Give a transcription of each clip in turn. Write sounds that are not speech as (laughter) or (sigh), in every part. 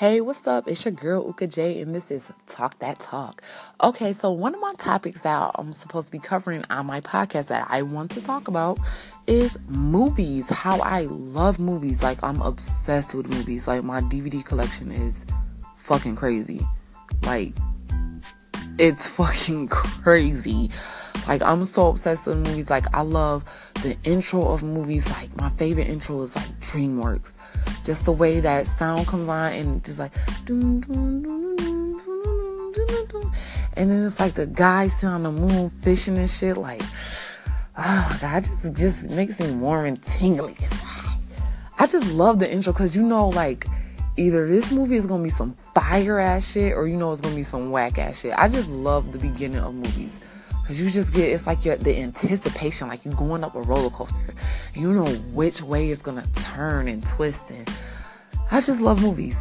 Hey, what's up? It's your girl Uka J, and this is Talk That Talk. Okay, so one of my topics that I'm supposed to be covering on my podcast that I want to talk about is movies. How I love movies. Like, I'm obsessed with movies. Like, my DVD collection is fucking crazy. Like, it's (laughs) fucking crazy. Like, I'm so obsessed with movies. Like, I love the intro of movies. Like, my favorite intro is like DreamWorks just the way that sound comes on and just like and then it's like the guy sitting on the moon fishing and shit like oh god just just makes me warm and tingly. I just love the intro because you know like either this movie is gonna be some fire ass shit or you know it's gonna be some whack ass shit. I just love the beginning of movies Cause you just get it's like you're the anticipation, like you're going up a roller coaster. You know which way it's gonna turn and twist and I just love movies.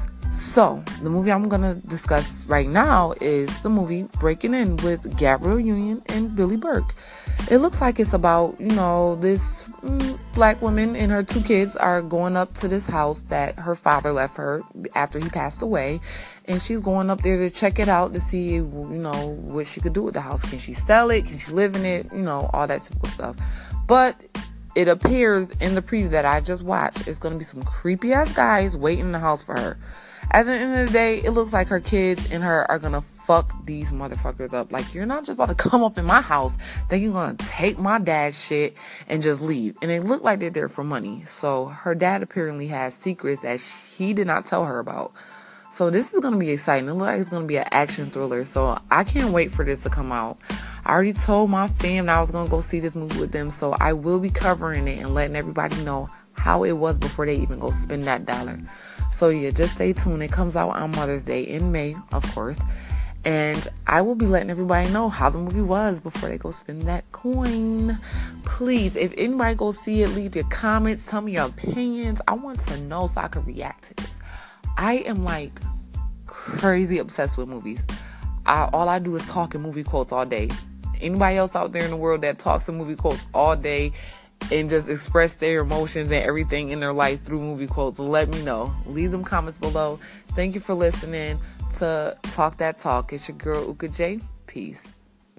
So the movie I'm gonna discuss right now is the movie Breaking In with Gabrielle Union and Billy Burke. It looks like it's about, you know, this mm, black woman and her two kids are going up to this house that her father left her after he passed away. And she's going up there to check it out to see, you know, what she could do with the house. Can she sell it? Can she live in it? You know, all that simple stuff. But it appears in the preview that I just watched, it's gonna be some creepy ass guys waiting in the house for her. At the end of the day, it looks like her kids and her are gonna fuck these motherfuckers up. Like, you're not just about to come up in my house, then you're gonna take my dad's shit and just leave. And it looked like they're there for money. So her dad apparently has secrets that he did not tell her about. So this is gonna be exciting. It looks like it's gonna be an action thriller. So I can't wait for this to come out. I already told my fam that I was gonna go see this movie with them. So I will be covering it and letting everybody know how it was before they even go spend that dollar. So yeah, just stay tuned. It comes out on Mother's Day in May, of course. And I will be letting everybody know how the movie was before they go spend that coin. Please, if anybody go see it, leave your comments, tell me your opinions. I want to know so I can react to this. I am like crazy obsessed with movies. I, all I do is talk in movie quotes all day. Anybody else out there in the world that talks in movie quotes all day and just express their emotions and everything in their life through movie quotes, let me know. Leave them comments below. Thank you for listening to Talk That Talk. It's your girl Uka J. Peace.